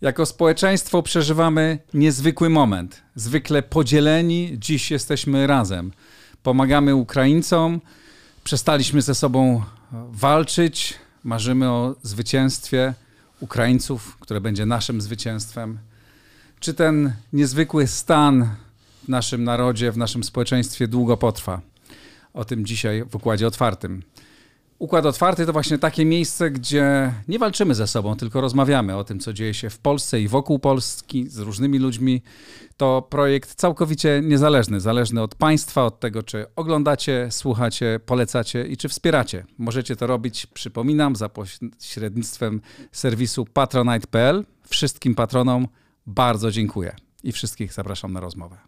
Jako społeczeństwo przeżywamy niezwykły moment. Zwykle podzieleni, dziś jesteśmy razem. Pomagamy Ukraińcom, przestaliśmy ze sobą walczyć, marzymy o zwycięstwie Ukraińców, które będzie naszym zwycięstwem. Czy ten niezwykły stan w naszym narodzie, w naszym społeczeństwie długo potrwa? O tym dzisiaj w układzie otwartym. Układ Otwarty to właśnie takie miejsce, gdzie nie walczymy ze sobą, tylko rozmawiamy o tym, co dzieje się w Polsce i wokół Polski z różnymi ludźmi. To projekt całkowicie niezależny, zależny od Państwa, od tego, czy oglądacie, słuchacie, polecacie i czy wspieracie. Możecie to robić, przypominam, za pośrednictwem serwisu patronite.pl. Wszystkim patronom bardzo dziękuję i wszystkich zapraszam na rozmowę.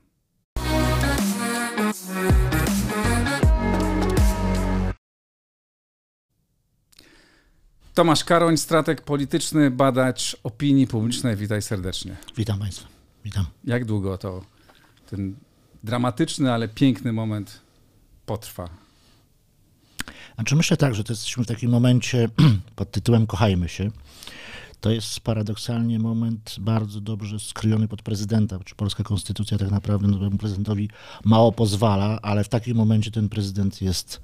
Tomasz Karoń, strateg polityczny, badacz opinii publicznej. Witaj serdecznie. Witam Państwa. Witam. Jak długo to ten dramatyczny, ale piękny moment potrwa? Znaczy myślę tak, że to jesteśmy w takim momencie pod tytułem Kochajmy się to jest paradoksalnie moment bardzo dobrze skryjony pod prezydenta, czy polska konstytucja tak naprawdę nowemu prezydentowi mało pozwala, ale w takim momencie ten prezydent jest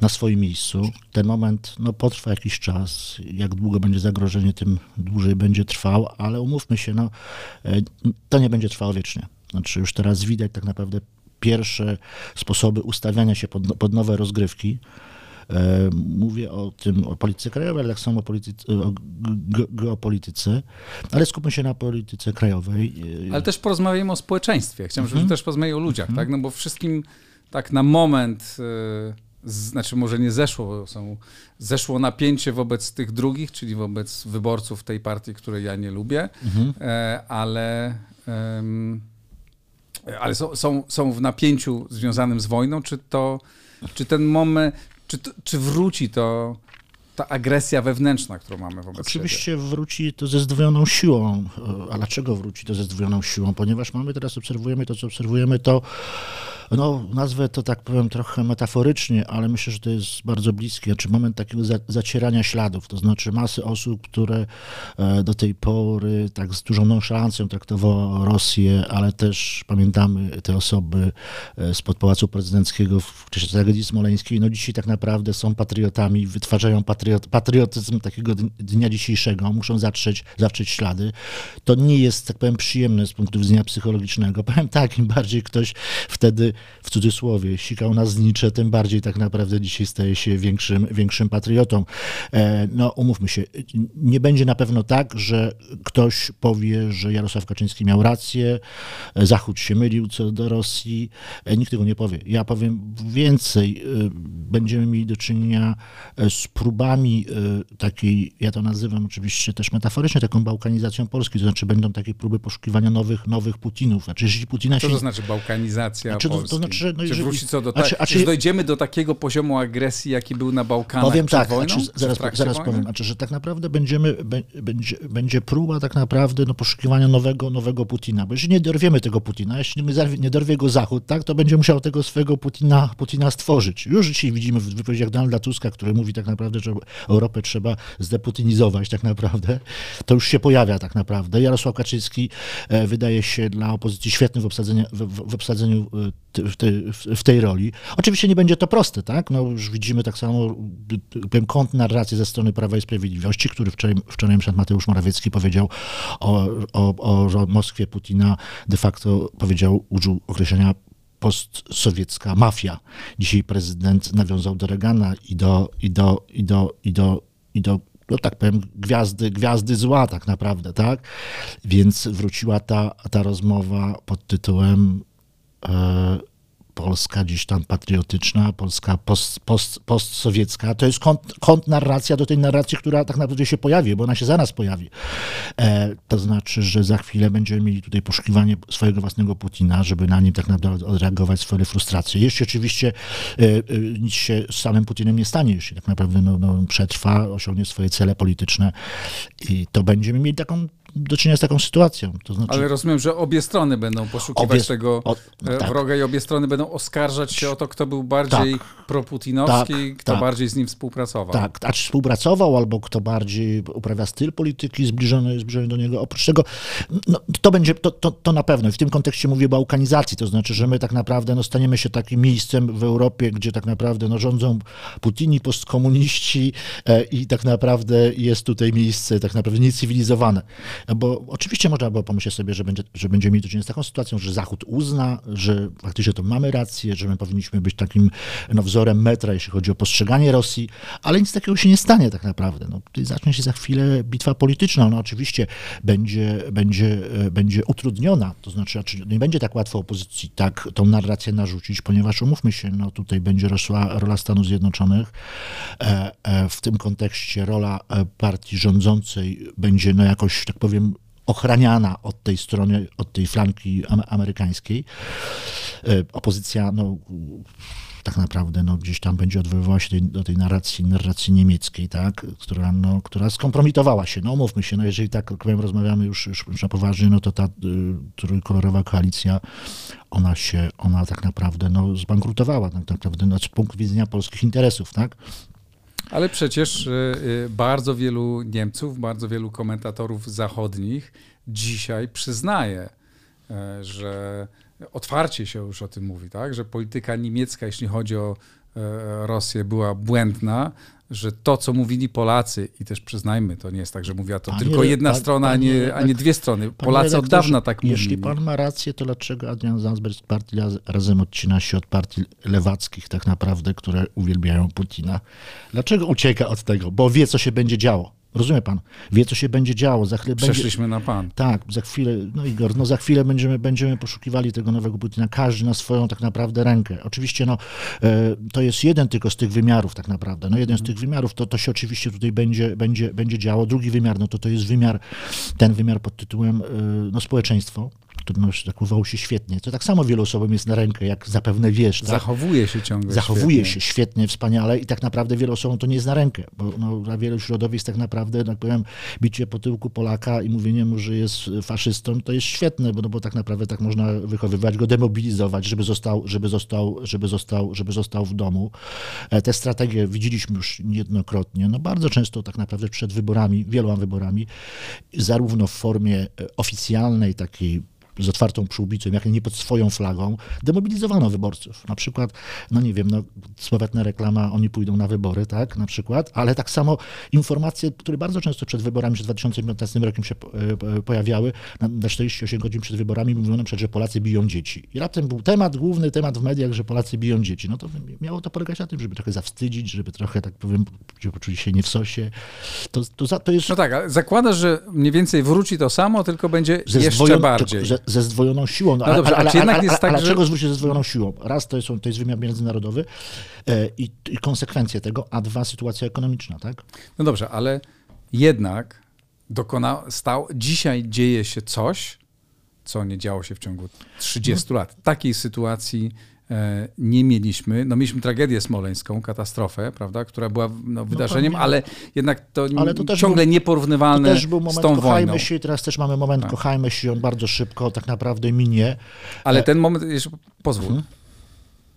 na swoim miejscu. Ten moment no, potrwa jakiś czas. Jak długo będzie zagrożenie, tym dłużej będzie trwał, ale umówmy się, no, e, to nie będzie trwało wiecznie. Znaczy już teraz widać tak naprawdę pierwsze sposoby ustawiania się pod, pod nowe rozgrywki. E, mówię o tym, o polityce krajowej, ale tak samo o, polityce, o geopolityce, ale skupmy się na polityce krajowej. Ale też porozmawiajmy o społeczeństwie. Chciałem, żebyśmy mhm. też porozmawiali o ludziach, mhm. tak? No bo wszystkim tak na moment, e, znaczy może nie zeszło, są, zeszło napięcie wobec tych drugich, czyli wobec wyborców tej partii, której ja nie lubię, mhm. E, ale ale są, są, są w napięciu związanym z wojną, czy to, czy ten moment, czy, to, czy wróci to ta agresja wewnętrzna, którą mamy wobec Oczywiście siebie? wróci to ze zdwojoną siłą. A dlaczego wróci to ze zdwojoną siłą? Ponieważ mamy teraz, obserwujemy to, co obserwujemy, to no, nazwę to tak powiem trochę metaforycznie, ale myślę, że to jest bardzo bliskie, znaczy moment takiego za, zacierania śladów, to znaczy masy osób, które e, do tej pory tak z dużą nonszalancją traktowało Rosję, ale też pamiętamy te osoby e, spod Pałacu Prezydenckiego w czasie tragedii smoleńskiej, no dzisiaj tak naprawdę są patriotami, wytwarzają patriot, patriotyzm takiego dnia dzisiejszego, muszą zatrzeć, zatrzeć ślady. To nie jest, tak powiem, przyjemne z punktu widzenia psychologicznego. Powiem tak, im bardziej ktoś wtedy w cudzysłowie sikał na znicze, tym bardziej tak naprawdę dzisiaj staje się większym, większym patriotą. E, no umówmy się, nie będzie na pewno tak, że ktoś powie, że Jarosław Kaczyński miał rację, Zachód się mylił co do Rosji. E, nikt tego nie powie. Ja powiem więcej. E, będziemy mieli do czynienia z próbami takiej, ja to nazywam oczywiście też metaforycznie, taką bałkanizacją Polski, to znaczy będą takie próby poszukiwania nowych, nowych Putinów. Znaczy, jeżeli Putina Co się... to znaczy bałkanizacja znaczy, Polski? To znaczy, no, jeżeli... Czy wróci co do znaczy, czy dojdziemy do takiego poziomu agresji, jaki był na Bałkanach Powiem tak, wojną? Znaczy, zaraz, zaraz powiem, znaczy, że tak naprawdę będziemy, będzie, będzie próba tak naprawdę no, poszukiwania nowego, nowego Putina, bo jeśli nie dorwiemy tego Putina, jeśli nie dorwie go Zachód, tak, to będzie musiał tego swojego Putina, Putina stworzyć. Już dzisiaj widzimy w wypowiedziach Donalda Tuska, który mówi tak naprawdę, że Europę trzeba zdeputinizować tak naprawdę. To już się pojawia tak naprawdę. Jarosław Kaczyński e, wydaje się dla opozycji świetny w obsadzeniu, w, w obsadzeniu e, w, tej, w tej roli. Oczywiście nie będzie to proste, tak? No już widzimy tak samo powiem, kąt narracji ze strony Prawa i Sprawiedliwości, który wczoraj, wczoraj Mateusz Morawiecki powiedział o, o, o Moskwie Putina, de facto powiedział, użył określenia postsowiecka mafia. Dzisiaj prezydent nawiązał do Reagana i do, i do, i do, i do, i do no tak powiem, gwiazdy, gwiazdy zła tak naprawdę, tak? Więc wróciła ta, ta rozmowa pod tytułem e, Polska gdzieś tam patriotyczna, Polska post, post, postsowiecka. To jest kont, kontrnarracja do tej narracji, która tak naprawdę się pojawi, bo ona się zaraz pojawi. E, to znaczy, że za chwilę będziemy mieli tutaj poszukiwanie swojego własnego Putina, żeby na nim tak naprawdę odreagować swoje frustracje. Jeśli oczywiście e, e, nic się z samym Putinem nie stanie, jeśli tak naprawdę no, no, przetrwa, osiągnie swoje cele polityczne i to będziemy mieli taką do czynienia z taką sytuacją. To znaczy, Ale rozumiem, że obie strony będą poszukiwać obie, tego o, no tak. wroga i obie strony będą oskarżać się o to, kto był bardziej tak, proputinowski, tak, kto tak. bardziej z nim współpracował. Tak, a czy współpracował, albo kto bardziej uprawia styl polityki zbliżony, zbliżony do niego. Oprócz tego, no, to będzie, to, to, to na pewno. I w tym kontekście mówię o bałkanizacji, to znaczy, że my tak naprawdę no, staniemy się takim miejscem w Europie, gdzie tak naprawdę no, rządzą Putini, postkomuniści e, i tak naprawdę jest tutaj miejsce tak naprawdę niecywilizowane. Bo oczywiście można było pomyśleć sobie, że będzie, że będziemy mieli do czynienia z taką sytuacją, że Zachód uzna, że faktycznie to mamy rację, że my powinniśmy być takim no, wzorem metra, jeśli chodzi o postrzeganie Rosji, ale nic takiego się nie stanie tak naprawdę. No, zacznie się za chwilę bitwa polityczna. Ona oczywiście będzie, będzie, e, będzie utrudniona, to znaczy nie będzie tak łatwo opozycji tak tą narrację narzucić, ponieważ umówmy się, no tutaj będzie rosła rola Stanów Zjednoczonych. E, e, w tym kontekście rola partii rządzącej będzie no jakoś, tak powiem, ochraniana od tej strony, od tej flanki amerykańskiej. Opozycja, no tak naprawdę no, gdzieś tam będzie odwoływała się do tej narracji, narracji niemieckiej, tak, która, no, która skompromitowała się. No mówmy się, no, jeżeli tak, powiem, rozmawiamy już, już na poważnie, no to ta y, trójkolorowa koalicja, ona się, ona tak naprawdę no, zbankrutowała, tak naprawdę no, z punktu widzenia polskich interesów, tak. Ale przecież y, y, bardzo wielu Niemców, bardzo wielu komentatorów zachodnich dzisiaj przyznaje, y, że otwarcie się już o tym mówi, tak? że polityka niemiecka, jeśli chodzi o e, Rosję, była błędna, że to, co mówili Polacy, i też przyznajmy, to nie jest tak, że mówiła to panie, tylko jedna pan, strona, a nie, a nie dwie strony. Polacy od dawna tak mówili. Jeśli pan ma rację, to dlaczego Adrian Zandberg z partii razem odcina się od partii lewackich tak naprawdę, które uwielbiają Putina? Dlaczego ucieka od tego? Bo wie, co się będzie działo. Rozumie pan? Wie, co się będzie działo. Za chwilę Przeszliśmy będzie... na pan. Tak, za chwilę, no Igor, no za chwilę będziemy, będziemy poszukiwali tego nowego Putina, każdy na swoją tak naprawdę rękę. Oczywiście, no, e, to jest jeden tylko z tych wymiarów tak naprawdę. No jeden z tych wymiarów, to, to się oczywiście tutaj będzie, będzie, będzie działo. Drugi wymiar, no to to jest wymiar, ten wymiar pod tytułem e, no, społeczeństwo który zachowywał się świetnie. To tak samo wielu osobom jest na rękę, jak zapewne wiesz. Tak? Zachowuje się ciągle Zachowuje świetnie. się świetnie, wspaniale i tak naprawdę wielu osobom to nie jest na rękę, bo no, dla wielu środowisk tak naprawdę, tak powiem, bicie po tyłku Polaka i mówienie mu, że jest faszystą, to jest świetne, bo, no, bo tak naprawdę tak można wychowywać go, demobilizować, żeby został, żeby został, żeby został, żeby został w domu. E, te strategie widzieliśmy już niejednokrotnie, no bardzo często tak naprawdę przed wyborami, wieloma wyborami, zarówno w formie e, oficjalnej, takiej z otwartą przyłbicą, jak nie pod swoją flagą, demobilizowano wyborców. Na przykład, no nie wiem, no, sławetna reklama, oni pójdą na wybory, tak, na przykład, ale tak samo informacje, które bardzo często przed wyborami, przed 2015 rokiem się e, pojawiały, na 48 godzin przed wyborami mówiono na przykład, że Polacy biją dzieci. I raptem był temat, główny temat w mediach, że Polacy biją dzieci. No to miało to polegać na tym, żeby trochę zawstydzić, żeby trochę, tak powiem, poczuli się nie w sosie. To, to, to jest... No tak, ale zakładasz, że mniej więcej wróci to samo, tylko będzie jeszcze bardziej. Że, ze zdwojoną siłą. No, ale, dobrze, ale, ale, jednak jest tak, ale, że... czego zwrócić ze zdwojoną siłą? Raz to jest, to jest wymiar międzynarodowy e, i, i konsekwencje tego, a dwa sytuacja ekonomiczna, tak? No dobrze, ale jednak dokona, stał, dzisiaj dzieje się coś, co nie działo się w ciągu 30 no. lat. Takiej sytuacji nie mieliśmy. No mieliśmy tragedię smoleńską, katastrofę, prawda, która była no, no wydarzeniem, no, ale jednak to, ale to ciągle był, nieporównywalne to też był moment, z tą kochajmy wojną. się, teraz też mamy moment, tak. kochajmy się, on bardzo szybko tak naprawdę minie. Ale e, ten moment, jeszcze pozwól, hmm?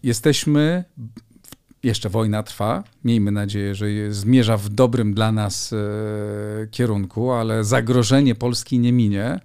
jesteśmy, jeszcze wojna trwa, miejmy nadzieję, że zmierza w dobrym dla nas e, kierunku, ale zagrożenie Polski nie minie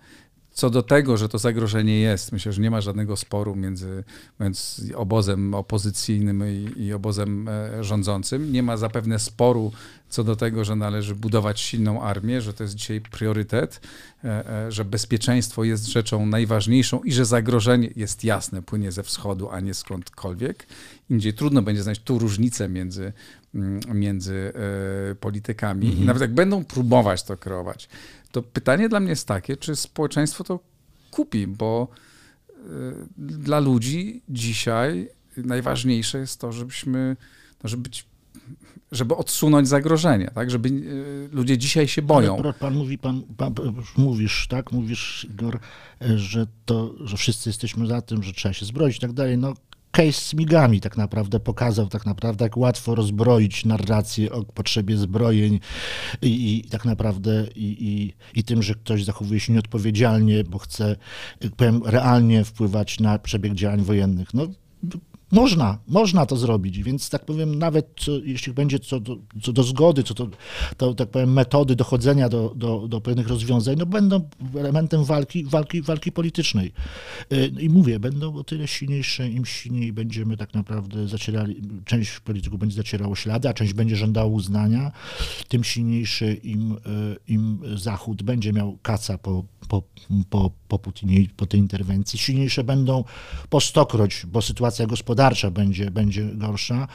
co do tego, że to zagrożenie jest, myślę, że nie ma żadnego sporu między, między obozem opozycyjnym i, i, obozem e, rządzącym. Nie ma zapewne sporu co do tego, że należy budować silną armię, że to jest dzisiaj priorytet, e, e, że bezpieczeństwo jest rzeczą najważniejszą i że zagrożenie jest jasne, płynie ze wschodu, a nie skądkolwiek. Indziej trudno będzie znaleźć tu różnicę między, mm, między politykami. Mhm. I nawet jak będą próbować to kreować, to pytanie dla mnie jest takie, czy społeczeństwo to kupi, bo y, dla ludzi dzisiaj najważniejsze jest to, żebyśmy, no żeby być, żeby odsunąć zagrożenie, tak? Żeby y, ludzie dzisiaj się boją. Ale pan mówi, pan, pan, mówisz, tak? Mówisz, Igor, że to, że wszyscy jesteśmy za tym, że trzeba się zbroić i tak dalej. No case z migami tak naprawdę pokazał tak naprawdę, jak łatwo rozbroić narrację o potrzebie zbrojeń i, i tak naprawdę i, i, i, tym, że ktoś zachowuje się nieodpowiedzialnie, bo chce, powiem, realnie wpływać na przebieg działań wojennych. No, można, można to zrobić, więc tak powiem, nawet co, jeśli będzie co do, co do zgody, co do, to, tak powiem, metody dochodzenia do, do, do pewnych rozwiązań, no będą elementem walki, walki, walki politycznej. Y, I mówię, będą o tyle silniejsze, im silniej będziemy tak naprawdę zacierali, część polityków będzie zacierała ślady, a część będzie żądała uznania, tym silniejszy im, y, im Zachód będzie miał kaca po, po, po, po Putinie, po tej interwencji. Silniejsze będą po stokroć, bo sytuacja gospodarcza będzie, będzie gorsza.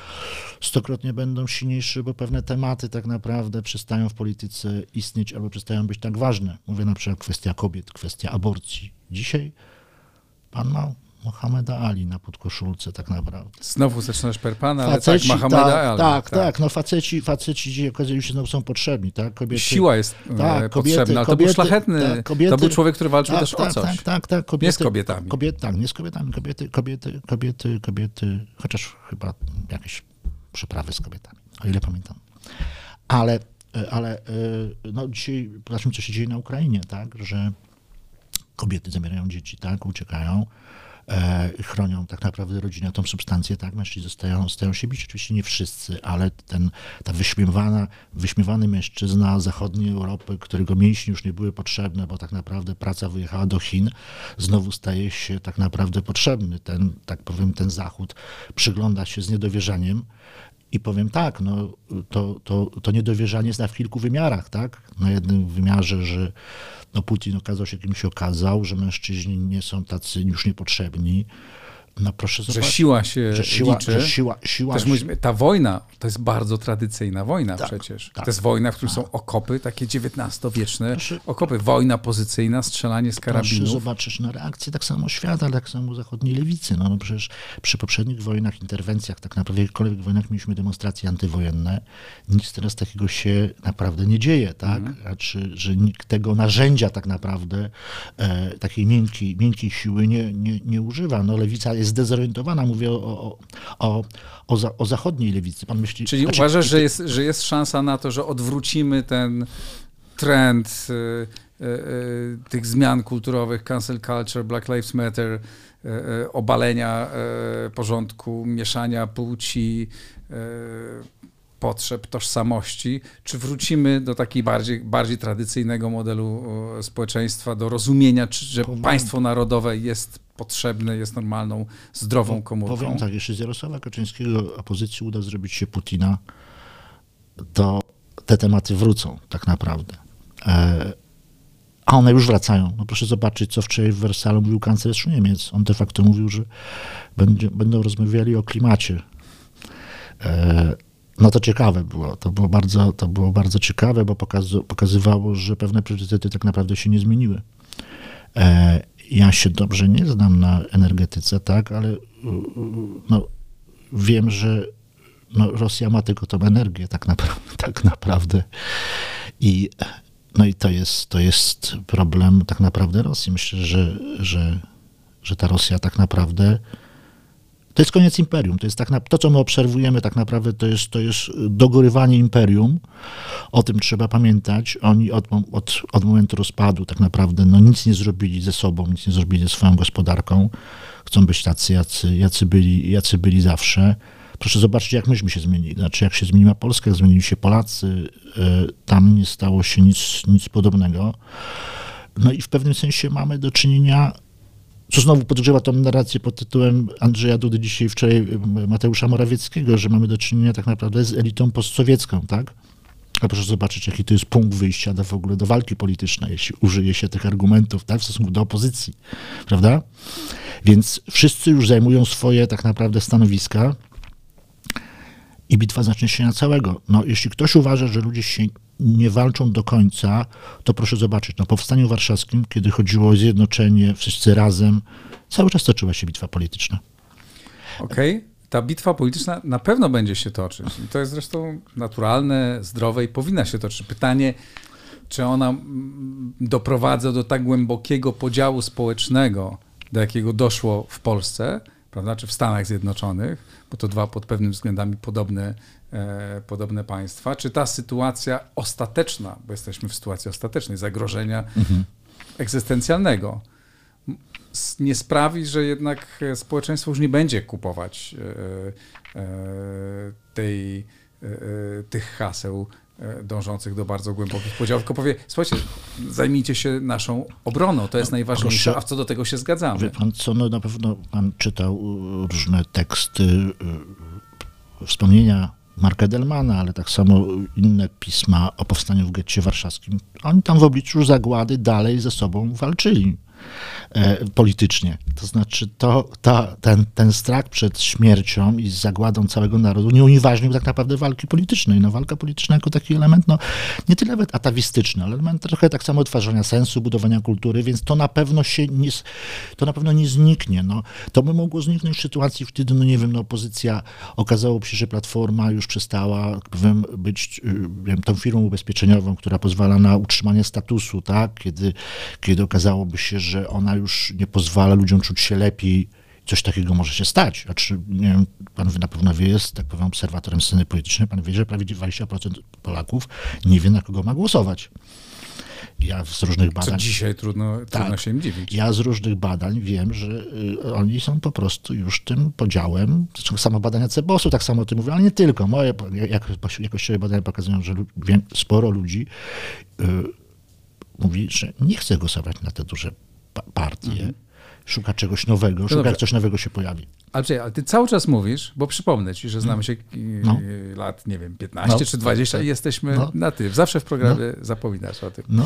Stokrotnie będą silniejsze, bo pewne tematy tak naprawdę przestają w polityce istnieć albo przestają być tak ważne. Mówię na przykład kwestia kobiet, kwestia aborcji. Dzisiaj pan ma Mohameda Ali na podkoszulce tak naprawdę. Znowu zaczynasz perpana, ale faceci, tak, Mohameda tak, Ali. Tak, tak, tak, no faceci, faceci dzisiaj okazują się znowu są potrzebni, tak? Kobiety, Siła jest tak, e, kobiety, potrzebna, ale kobiety, to był szlachetny, tak, kobiety, to był człowiek, który walczył tak, też tak, o coś. Tak, tak, tak. Kobiety, nie z kobietami. Kobiet, tak, nie z kobietami. Kobiety, kobiety, kobiety, kobiety, chociaż chyba jakieś przeprawy z kobietami, o ile pamiętam. Ale, e, ale e, no dzisiaj, zobaczmy, co się dzieje na Ukrainie, tak, że kobiety zabierają dzieci, tak, uciekają, chronią tak naprawdę rodzinę, tą substancję, tak, mężczyźni zostają, stają się bić, oczywiście nie wszyscy, ale ten, ta wyśmiewana, wyśmiewany mężczyzna zachodniej Europy, którego mięśnie już nie były potrzebne, bo tak naprawdę praca wyjechała do Chin, znowu staje się tak naprawdę potrzebny. Ten, tak powiem, ten Zachód przygląda się z niedowierzaniem, i powiem tak, no, to, to, to niedowierzanie jest na kilku wymiarach, tak? Na jednym wymiarze, że no Putin okazał się kim się okazał, że mężczyźni nie są tacy już niepotrzebni. No proszę zobaczyć. Że siła się że siła, liczy. Że siła, siła Też mówimy, ta wojna to jest bardzo tradycyjna wojna tak, przecież. Tak, to jest wojna, w której tak. są okopy, takie XIX-wieczne proszę, okopy. Wojna pozycyjna, strzelanie z karabinów. Proszę zobaczyć na reakcję tak samo świata, tak samo zachodniej lewicy. No, no przecież przy poprzednich wojnach, interwencjach, tak naprawdę w jakichkolwiek wojnach mieliśmy demonstracje antywojenne. Nic teraz takiego się naprawdę nie dzieje, tak? Mhm. Znaczy, że nikt tego narzędzia tak naprawdę, e, takiej miękkiej, miękkiej siły nie, nie, nie używa. No lewica jest zdezorientowana, mówię o, o, o, za, o zachodniej lewicy. Pan myśli, Czyli znaczy, uważasz, że jest, że jest szansa na to, że odwrócimy ten trend y, y, y, tych zmian kulturowych, cancel culture, Black Lives Matter, y, y, obalenia y, porządku, mieszania płci, potrzeb, tożsamości, czy wrócimy do takiego bardziej, bardziej tradycyjnego modelu społeczeństwa, do rozumienia, że państwo narodowe jest potrzebne, jest normalną, zdrową komórką. Powiem tak, jeśli z Jarosława Kaczyńskiego opozycji uda zrobić się Putina, to te tematy wrócą tak naprawdę. E, a one już wracają. No proszę zobaczyć, co wczoraj w Wersalu mówił kanclerz Niemiec. On de facto mówił, że będzie, będą rozmawiali o klimacie. E, no to ciekawe było. To było bardzo, to było bardzo ciekawe, bo pokazywało, że pewne priorytety tak naprawdę się nie zmieniły. Ja się dobrze nie znam na energetyce, tak, ale no, wiem, że no, Rosja ma tylko tą energię tak naprawdę, tak naprawdę. I, no i to jest, to jest problem tak naprawdę Rosji. Myślę, że, że, że ta Rosja tak naprawdę to jest koniec imperium. To jest tak na, to, co my obserwujemy tak naprawdę, to jest, to jest dogorywanie imperium. O tym trzeba pamiętać. Oni od, od, od momentu rozpadu tak naprawdę no, nic nie zrobili ze sobą, nic nie zrobili ze swoją gospodarką. Chcą być tacy, jacy, jacy, byli, jacy byli zawsze. Proszę zobaczyć, jak myśmy się zmienili. Znaczy, jak się zmieniła Polska, jak zmienili się Polacy, e, tam nie stało się nic, nic podobnego. No i w pewnym sensie mamy do czynienia co znowu podgrzewa tą narrację pod tytułem Andrzeja Dudy dzisiaj, wczoraj Mateusza Morawieckiego, że mamy do czynienia tak naprawdę z elitą postsowiecką, tak? A proszę zobaczyć, jaki to jest punkt wyjścia do, w ogóle do walki politycznej, jeśli użyje się tych argumentów tak, w stosunku do opozycji, prawda? Więc wszyscy już zajmują swoje tak naprawdę stanowiska i bitwa zacznie się na całego. No, jeśli ktoś uważa, że ludzie się nie walczą do końca, to proszę zobaczyć, na Powstaniu Warszawskim, kiedy chodziło o zjednoczenie, wszyscy razem, cały czas toczyła się bitwa polityczna. Okej. Okay. Ta bitwa polityczna na pewno będzie się toczyć. I to jest zresztą naturalne, zdrowe i powinna się toczyć. Pytanie, czy ona mm, doprowadza do tak głębokiego podziału społecznego, do jakiego doszło w Polsce, prawda, czy w Stanach Zjednoczonych, bo to dwa pod pewnymi względami podobne, podobne państwa, czy ta sytuacja ostateczna, bo jesteśmy w sytuacji ostatecznej, zagrożenia mhm. egzystencjalnego, nie sprawi, że jednak społeczeństwo już nie będzie kupować e, e, tej, e, tych haseł dążących do bardzo głębokich podziałów, tylko powie, słuchajcie, zajmijcie się naszą obroną, to jest no, najważniejsze, a w co do tego się zgadzamy. Wie pan co, no na pewno pan czytał różne teksty, wspomnienia Marka Delmana, ale tak samo inne pisma o powstaniu w getcie warszawskim. Oni tam w obliczu zagłady dalej ze sobą walczyli. E, politycznie. To znaczy to, to, ten, ten strach przed śmiercią i zagładą całego narodu nie unieważnił tak naprawdę walki politycznej. No, walka polityczna jako taki element, no, nie tyle nawet atawistyczny, ale element trochę tak samo tworzenia sensu, budowania kultury, więc to na pewno się nie, to na pewno nie zniknie. No. To by mogło zniknąć w sytuacji, wtedy, no nie wiem, no, opozycja, okazało się, że Platforma już przestała powiem, być y, wiem, tą firmą ubezpieczeniową, która pozwala na utrzymanie statusu, tak? kiedy, kiedy okazałoby się, że ona już nie pozwala ludziom czuć się lepiej. Coś takiego może się stać. Znaczy, nie wiem, pan na pewno wie, jest, tak powiem, obserwatorem sceny politycznej, pan wie, że prawie 20% Polaków nie wie, na kogo ma głosować. Ja z różnych badań. Co dzisiaj trudno, tak, trudno się im dziwić. Ja z różnych badań wiem, że y, oni są po prostu już tym podziałem. Zresztą samo badania Cebosu tak samo o tym mówią, ale nie tylko. Moje jak, jakościowe badania pokazują, że sporo ludzi y, mówi, że nie chce głosować na te duże partię, mhm. szuka czegoś nowego, no szuka dobrze. jak coś nowego się pojawi. Ale, ale ty cały czas mówisz, bo przypomnę ci, że znamy się no. lat, nie wiem, 15 no. czy 20 i jesteśmy no. na ty. Zawsze w programie no. zapominasz o tym. No.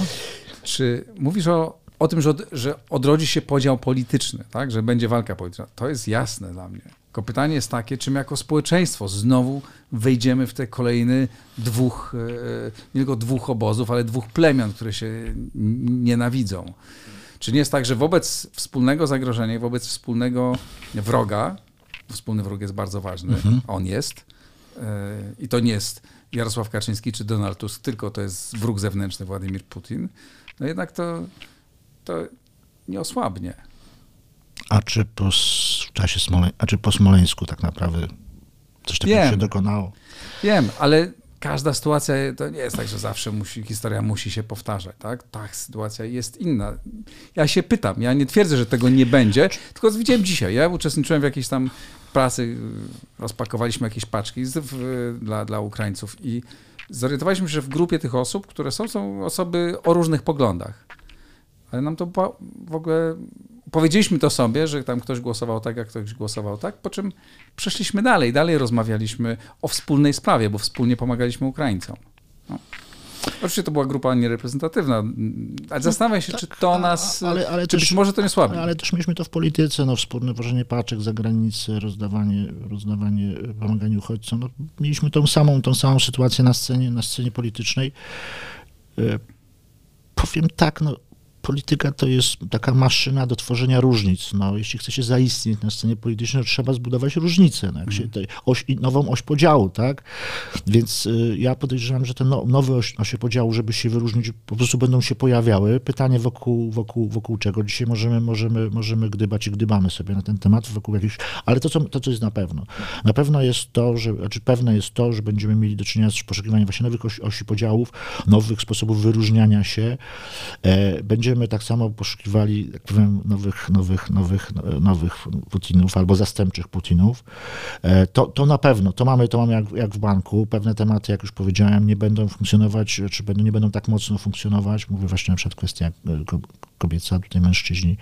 Czy mówisz o, o tym, że, od, że odrodzi się podział polityczny, tak? że będzie walka polityczna. To jest jasne dla mnie. Tylko pytanie jest takie, czy my jako społeczeństwo znowu wejdziemy w te kolejne dwóch, e, nie tylko dwóch obozów, ale dwóch plemion, które się nienawidzą. Czy nie jest tak, że wobec wspólnego zagrożenia, wobec wspólnego wroga, wspólny wróg jest bardzo ważny, mhm. on jest, e, i to nie jest Jarosław Kaczyński czy Donald Tusk, tylko to jest wróg zewnętrzny Władimir Putin, no jednak to, to nie osłabnie. A czy po czasie Smole... a czy po Smoleńsku tak naprawdę coś takiego Wiem. się dokonało? Wiem, ale każda sytuacja to nie jest tak, że zawsze musi, historia musi się powtarzać, tak? Ta sytuacja jest inna. Ja się pytam, ja nie twierdzę, że tego nie będzie, tylko widziałem dzisiaj, ja uczestniczyłem w jakiejś tam pracy, rozpakowaliśmy jakieś paczki z, w, dla, dla Ukraińców i zorientowaliśmy się, że w grupie tych osób, które są, są osoby o różnych poglądach. Ale nam to w ogóle powiedzieliśmy to sobie, że tam ktoś głosował tak, jak ktoś głosował tak, po czym przeszliśmy dalej, dalej rozmawialiśmy o wspólnej sprawie, bo wspólnie pomagaliśmy Ukraińcom. No. Oczywiście to była grupa niereprezentatywna, ale no, zastanawiam się, tak, czy to nas, ale, ale czy też, może to nie słabi. Ale też mieliśmy to w polityce, no, wspólne wożenie paczek za granicę, rozdawanie, rozdawanie pomaganie uchodźcom. No, mieliśmy tą samą, tą samą sytuację na scenie, na scenie politycznej. E, powiem tak, no, polityka to jest taka maszyna do tworzenia różnic. No, jeśli chce się zaistnieć na scenie politycznej, to trzeba zbudować różnice, no, jak się, mhm. oś, nową oś podziału, tak? Więc y, ja podejrzewam, że te no, nowe oś, osie podziału, żeby się wyróżnić, po prostu będą się pojawiały. Pytanie wokół, wokół, wokół czego. Dzisiaj możemy, możemy, możemy gdybać i gdybamy sobie na ten temat, wokół jakichś, ale to co, to, co jest na pewno. Na pewno jest to, że, znaczy pewne jest to, że będziemy mieli do czynienia z poszukiwaniem właśnie nowych osi, osi podziałów, nowych sposobów wyróżniania się. E, będzie będziemy tak samo poszukiwali, jak powiem, nowych, nowych, nowych, nowych Putinów albo zastępczych Putinów. E, to, to na pewno, to mamy, to mamy jak, jak w banku. Pewne tematy, jak już powiedziałem, nie będą funkcjonować, czy będą, nie będą tak mocno funkcjonować. Mówię właśnie na przykład kwestia e, kobieca, tutaj mężczyźni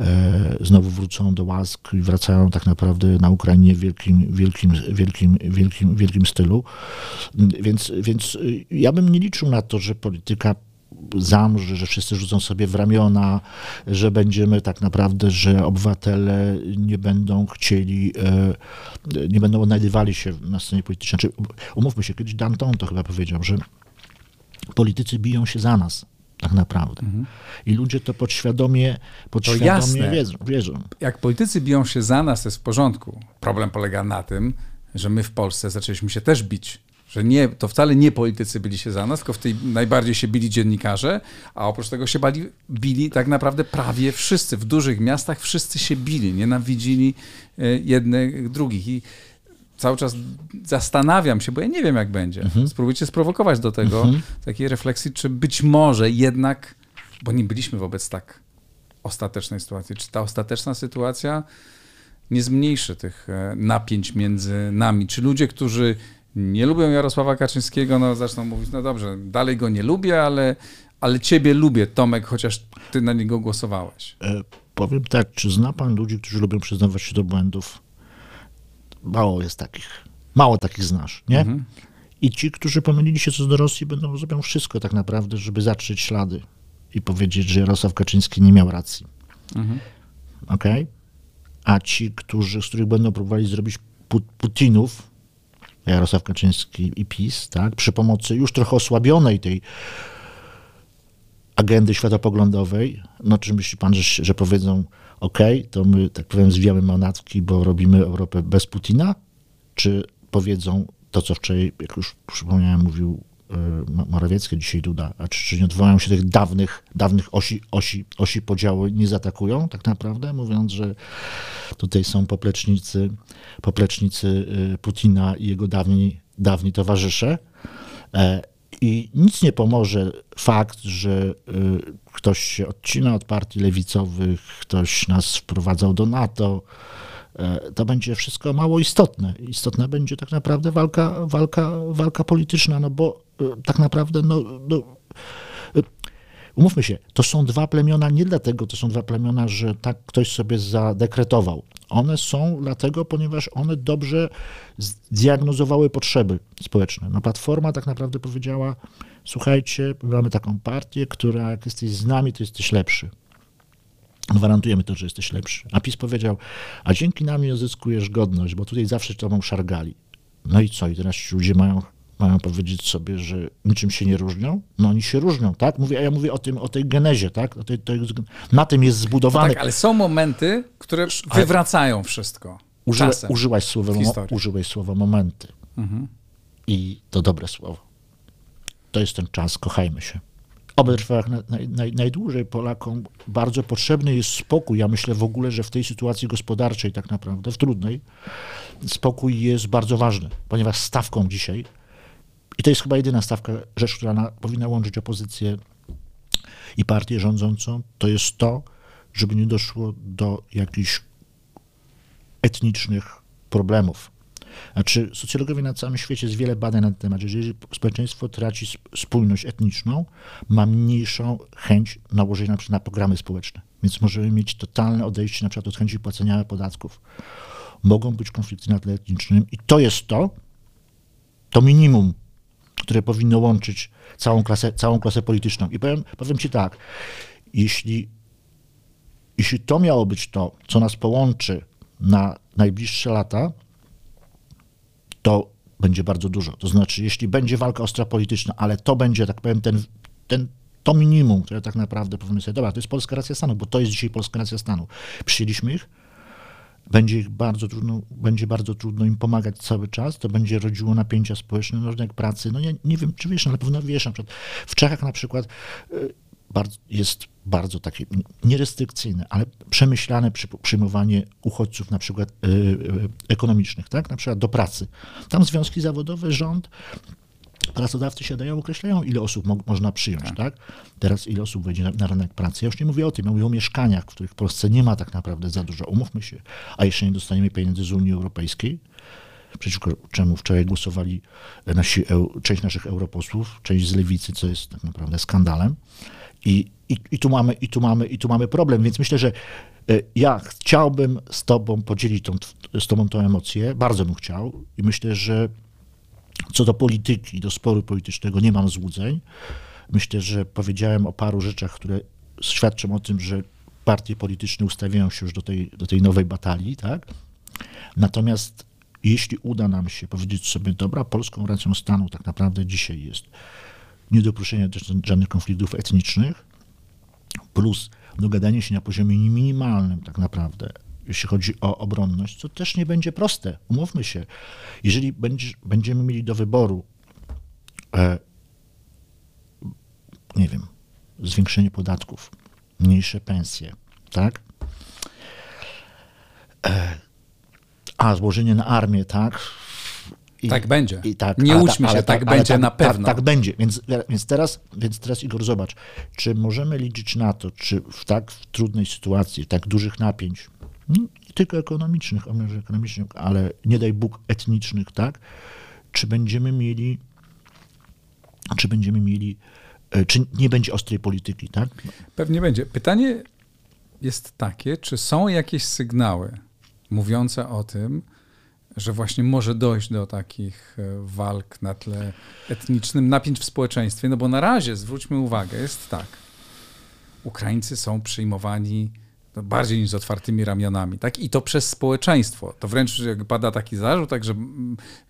e, znowu wrócą do łask i wracają tak naprawdę na Ukrainie w wielkim, wielkim, wielkim, wielkim, wielkim stylu. Więc, więc ja bym nie liczył na to, że polityka zamrzy, że wszyscy rzucą sobie w ramiona, że będziemy tak naprawdę, że obywatele nie będą chcieli, e, nie będą odnajdywali się na scenie politycznej. Znaczy, umówmy się, kiedyś Danton to chyba powiedział, że politycy biją się za nas tak naprawdę. Mhm. I ludzie to podświadomie, podświadomie to wiedzą, wierzą. Jak politycy biją się za nas, to jest w porządku. Problem polega na tym, że my w Polsce zaczęliśmy się też bić że nie, to wcale nie politycy byli się za nas, tylko w tej najbardziej się bili dziennikarze, a oprócz tego się bali, bili tak naprawdę prawie wszyscy. W dużych miastach wszyscy się bili, nienawidzili e, jednych drugich. I cały czas zastanawiam się, bo ja nie wiem, jak będzie. Mhm. Spróbujcie sprowokować do tego mhm. takiej refleksji, czy być może jednak, bo nie byliśmy wobec tak ostatecznej sytuacji, czy ta ostateczna sytuacja nie zmniejszy tych e, napięć między nami. Czy ludzie, którzy nie lubią Jarosława Kaczyńskiego, no zaczną mówić, no dobrze, dalej go nie lubię, ale, ale ciebie lubię, Tomek, chociaż ty na niego głosowałeś. E, powiem tak, czy zna pan ludzi, którzy lubią przyznawać się do błędów? Mało jest takich. Mało takich znasz, nie? Mhm. I ci, którzy pomylili się co do Rosji, będą zrobią wszystko tak naprawdę, żeby zatrzeć ślady i powiedzieć, że Jarosław Kaczyński nie miał racji. Mhm. Okej? Okay? A ci, którzy, z których będą próbowali zrobić Putinów, Jarosław Kaczyński i PiS, tak, przy pomocy już trochę osłabionej tej agendy światopoglądowej, no czy myśli pan, że, że powiedzą, ok, to my, tak powiem, zwijamy manatki, bo robimy Europę bez Putina, czy powiedzą to, co wczoraj, jak już przypomniałem, mówił Morawiecki, dzisiaj Duda, a czy, czy nie odwołają się tych dawnych, dawnych osi, osi, osi podziału, nie zaatakują tak naprawdę, mówiąc, że tutaj są poplecznicy, poplecznicy e, Putina i jego dawni, dawni towarzysze. E, I nic nie pomoże fakt, że ktoś się odcina od partii lewicowych, ktoś nas wprowadzał do NATO, to będzie wszystko mało istotne. Istotna będzie tak naprawdę walka, walka, walka polityczna, no bo e, tak naprawdę, no, no e, umówmy się, to są dwa plemiona nie dlatego, to są dwa plemiona, że tak ktoś sobie zadekretował. One są dlatego, ponieważ one dobrze zdiagnozowały potrzeby społeczne. No Platforma tak naprawdę powiedziała, słuchajcie, mamy taką partię, która jak jesteś z nami, to jesteś lepszy. Gwarantujemy to, że jesteś lepszy. A PiS powiedział, a dzięki nam odzyskujesz godność, bo tutaj zawsze tobą szargali. No i co? I teraz ci ludzie mają, mają powiedzieć sobie, że niczym się nie różnią? No oni się różnią, tak? Mówię, a ja mówię o, tym, o tej genezie, tak? O tej, tej, na tym jest zbudowany... No tak, ale są momenty, które wywracają wszystko. Użyła, użyłaś, słowa, użyłeś słowa momenty. Mhm. I to dobre słowo. To jest ten czas, kochajmy się oby trwała naj, naj, najdłużej. Polakom bardzo potrzebny jest spokój. Ja myślę w ogóle, że w tej sytuacji gospodarczej tak naprawdę, w trudnej, spokój jest bardzo ważny, ponieważ stawką dzisiaj, i to jest chyba jedyna stawka, rzecz, która na, powinna łączyć opozycję i partię rządzącą, to jest to, żeby nie doszło do jakichś etnicznych problemów znaczy, socjologowie na całym świecie jest wiele badań na ten temat, że jeżeli społeczeństwo traci spójność etniczną, ma mniejszą chęć nałożenia na, przykład na programy społeczne. Więc możemy mieć totalne odejście na przykład od chęci płacenia podatków. Mogą być konflikty na tle etnicznym i to jest to, to minimum, które powinno łączyć całą klasę, całą klasę polityczną. I powiem, powiem ci tak, jeśli, jeśli to miało być to, co nas połączy na najbliższe lata, to będzie bardzo dużo. To znaczy, jeśli będzie walka ostra polityczna, ale to będzie, tak powiem, ten, ten, to minimum, które tak naprawdę powiemy sobie, dobra, to jest polska racja stanu, bo to jest dzisiaj polska racja stanu. Przyjęliśmy ich, będzie ich bardzo trudno, będzie bardzo trudno im pomagać cały czas, to będzie rodziło napięcia społeczne, no, rynek pracy. No nie, nie wiem, czy wiesz, ale na pewno wiesz, na przykład w Czechach na przykład y, jest bardzo takie nierestrykcyjne, ale przemyślane przy, przyjmowanie uchodźców na przykład y, y, ekonomicznych, tak? na przykład do pracy. Tam związki zawodowe, rząd, pracodawcy siadają, określają, ile osób mo można przyjąć, tak. tak. Teraz ile osób wejdzie na, na, rynek pracy. Ja już nie mówię o tym, ja mówię o mieszkaniach, w których w Polsce nie ma tak naprawdę za dużo. Umówmy się, a jeszcze nie dostaniemy pieniędzy z Unii Europejskiej, przeciwko czemu wczoraj głosowali nasi, część naszych europosłów, część z lewicy, co jest tak naprawdę skandalem. I, i, i, tu mamy, i, tu mamy, I tu mamy problem, więc myślę, że e, ja chciałbym z tobą podzielić tą, z tobą tą emocję, bardzo bym chciał i myślę, że co do polityki, do sporu politycznego nie mam złudzeń. Myślę, że powiedziałem o paru rzeczach, które świadczą o tym, że partie polityczne ustawiają się już do tej, do tej nowej batalii, tak? Natomiast jeśli uda nam się powiedzieć sobie, dobra, polską racją stanu tak naprawdę dzisiaj jest niedopuszczenia też żadnych konfliktów etnicznych, plus dogadanie się na poziomie minimalnym tak naprawdę, jeśli chodzi o obronność, co też nie będzie proste. Umówmy się, jeżeli będziemy mieli do wyboru e, nie wiem, zwiększenie podatków, mniejsze pensje, tak? E, a, złożenie na armię, tak? I, tak będzie. I tak, nie łudźmy się, tak, będzie na pewno. Tak, tak, będzie. Więc, więc, teraz, więc teraz, Igor, zobacz, czy możemy liczyć na to, czy w tak w trudnej sytuacji, tak dużych napięć, nie tylko ekonomicznych, ekonomicznych, ale nie daj Bóg etnicznych, tak? Czy będziemy mieli, czy będziemy mieli, e, czy nie będzie ostrej polityki, tak? Pewnie będzie. Pytanie jest takie, czy są jakieś sygnały mówiące o tym, że właśnie może dojść do takich e, walk na tle etnicznym, napięć w społeczeństwie, no bo na razie, zwróćmy uwagę, jest tak. Ukraińcy są przyjmowani no, bardziej niż z otwartymi ramionami, tak? I to przez społeczeństwo. To wręcz pada taki zarzut, także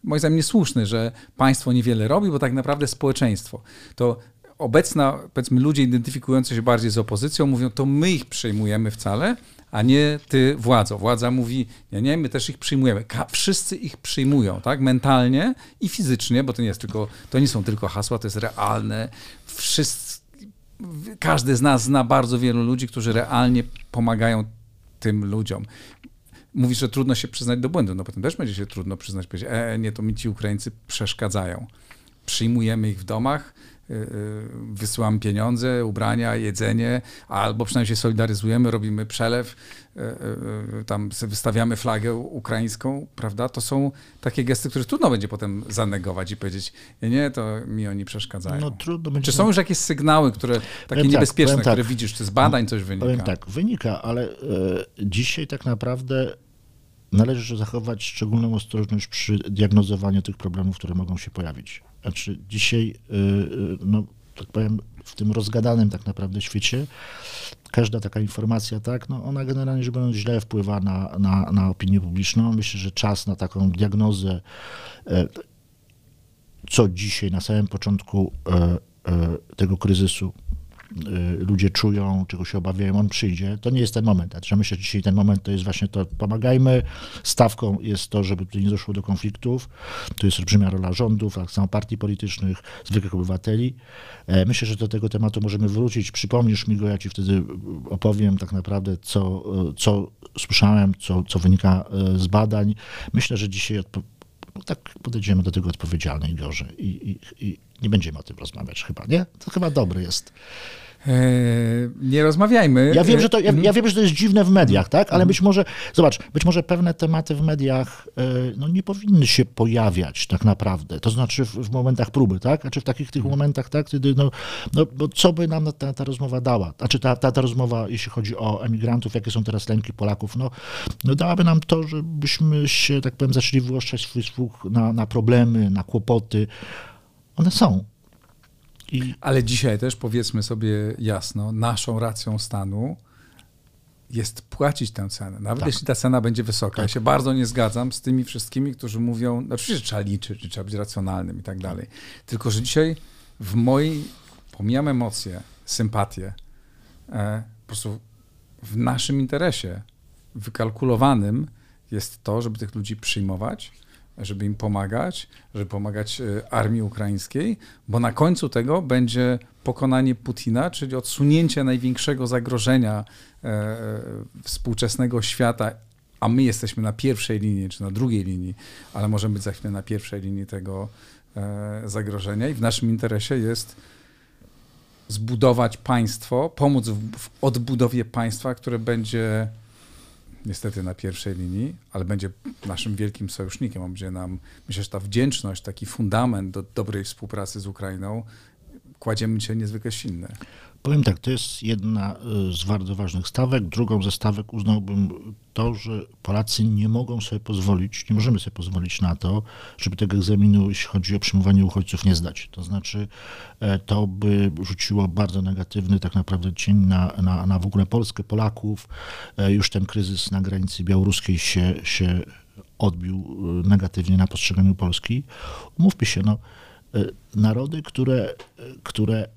moim zdaniem niesłuszny, że państwo niewiele robi, bo tak naprawdę społeczeństwo. To obecna, powiedzmy, ludzie identyfikujący się bardziej z opozycją mówią, to my ich przejmujemy wcale, a nie ty władzo. Władza mówi, nie, nie, my też ich przyjmujemy. Ka wszyscy ich przyjmują, tak, mentalnie i fizycznie, bo to nie jest tylko, to nie są tylko hasła, to jest realne. Wszyscy, każdy z nas zna bardzo wielu ludzi, którzy realnie pomagają tym ludziom. Mówisz, że trudno się przyznać do błędu, no potem też będzie się trudno przyznać, powiedzieć, e, nie, to mi ci Ukraińcy przeszkadzają. Przyjmujemy ich w domach, wysyłamy pieniądze, ubrania, jedzenie, albo przynajmniej się solidaryzujemy, robimy przelew, y, tam wystawiamy flagę ukraińską, prawda? To są takie gesty, które trudno będzie potem zanegować i powiedzieć, nie, nie, to mi oni przeszkadzają. No, trudno będzie... Czy są już jakieś sygnały, które takie powiem tak, niebezpieczne, tak, które widzisz, czy z badań coś wynika? Powiem tak, wynika, ale e, dzisiaj tak naprawdę należy zachować szczególną ostrożność przy diagnozowaniu tych problemów, które mogą się pojawić. Znaczy dzisiaj, y, y, no tak powiem, w tym rozgadanym tak naprawdę świecie, każda taka informacja, tak, no ona generalnie rzecz biorąc źle wpływa na, na, na opinię publiczną. Myślę, że czas na taką diagnozę, e, co dzisiaj na samym początku e, e, tego kryzysu ludzie czują, czego się obawiają, on przyjdzie. To nie jest ten moment. Znaczy, myślę, że dzisiaj ten moment to jest właśnie to, pomagajmy. Stawką jest to, żeby tutaj nie doszło do konfliktów. To jest olbrzymia rola rządów, tak samo partii politycznych, zwykłych obywateli. E, myślę, że do tego tematu możemy wrócić. Przypomnisz mi go, ja ci wtedy opowiem tak naprawdę, co, co słyszałem, co, co wynika e, z badań. Myślę, że dzisiaj tak podejdziemy do tego odpowiedzialnie i gorzej. I, i, I nie będziemy o tym rozmawiać chyba, nie? To chyba dobry jest. E, nie rozmawiajmy. Ja wiem, że to, ja, ja, wiem, że to jest dziwne w mediach, tak? Ale mhm. być może, zobacz, być może pewne tematy w mediach e, no, nie powinny się pojawiać tak naprawdę. To znaczy w, w momentach próby, tak? Znaczy w takich tych mhm. momentach, tak? Kiedy, no, no, bo co by nam ta, ta rozmowa dała? Znaczy ta, ta, ta rozmowa, jeśli chodzi o emigrantów, jakie są teraz lęki Polaków, no, no dałaby nam to, żebyśmy się, tak powiem, zaczęli wyłoszczać swój słuch na, na problemy, na kłopoty. One są. I... Ale dzisiaj też powiedzmy sobie jasno, naszą racją stanu jest płacić tę cenę. Nawet tak. jeśli ta cena będzie wysoka. Tak. Ja się bardzo nie zgadzam z tymi wszystkimi, którzy mówią, no oczywiście trzeba liczyć, trzeba być racjonalnym i tak dalej. Tylko, że dzisiaj w mojej, pomijam emocje, sympatię, e, po prostu w naszym interesie wykalkulowanym jest to, żeby tych ludzi przyjmować, żeby im pomagać, żeby pomagać e, armii ukraińskiej, bo na końcu tego będzie pokonanie Putina, czyli odsunięcie największego zagrożenia e, e, współczesnego świata, a my jesteśmy na pierwszej linii, czy na drugiej linii, ale możemy być za chwilę na pierwszej linii tego zagrożenia i w naszym interesie jest zbudować państwo, pomóc w, w odbudowie państwa, które będzie niestety na pierwszej linii, ale będzie naszym wielkim sojusznikiem. On będzie nam, myślę, że ta wdzięczność, taki fundament do dobrej współpracy z Ukrainą, kładziemy dzisiaj niezwykle silny. Powiem tak, to jest jedna y, z bardzo ważnych stawek. Drugą ze stawek uznałbym to, że Polacy nie mogą sobie pozwolić, nie możemy sobie pozwolić na to, żeby tego egzaminu, jeśli chodzi o przyjmowanie uchodźców, nie zdać. To znaczy, e, to by rzuciło bardzo negatywny tak naprawdę cień na, na, na w ogóle Polskę, Polaków. E, już ten kryzys na granicy białoruskiej się, się odbił e, negatywnie na postrzeganiu Polski. Mówmy się, no, narody, które, które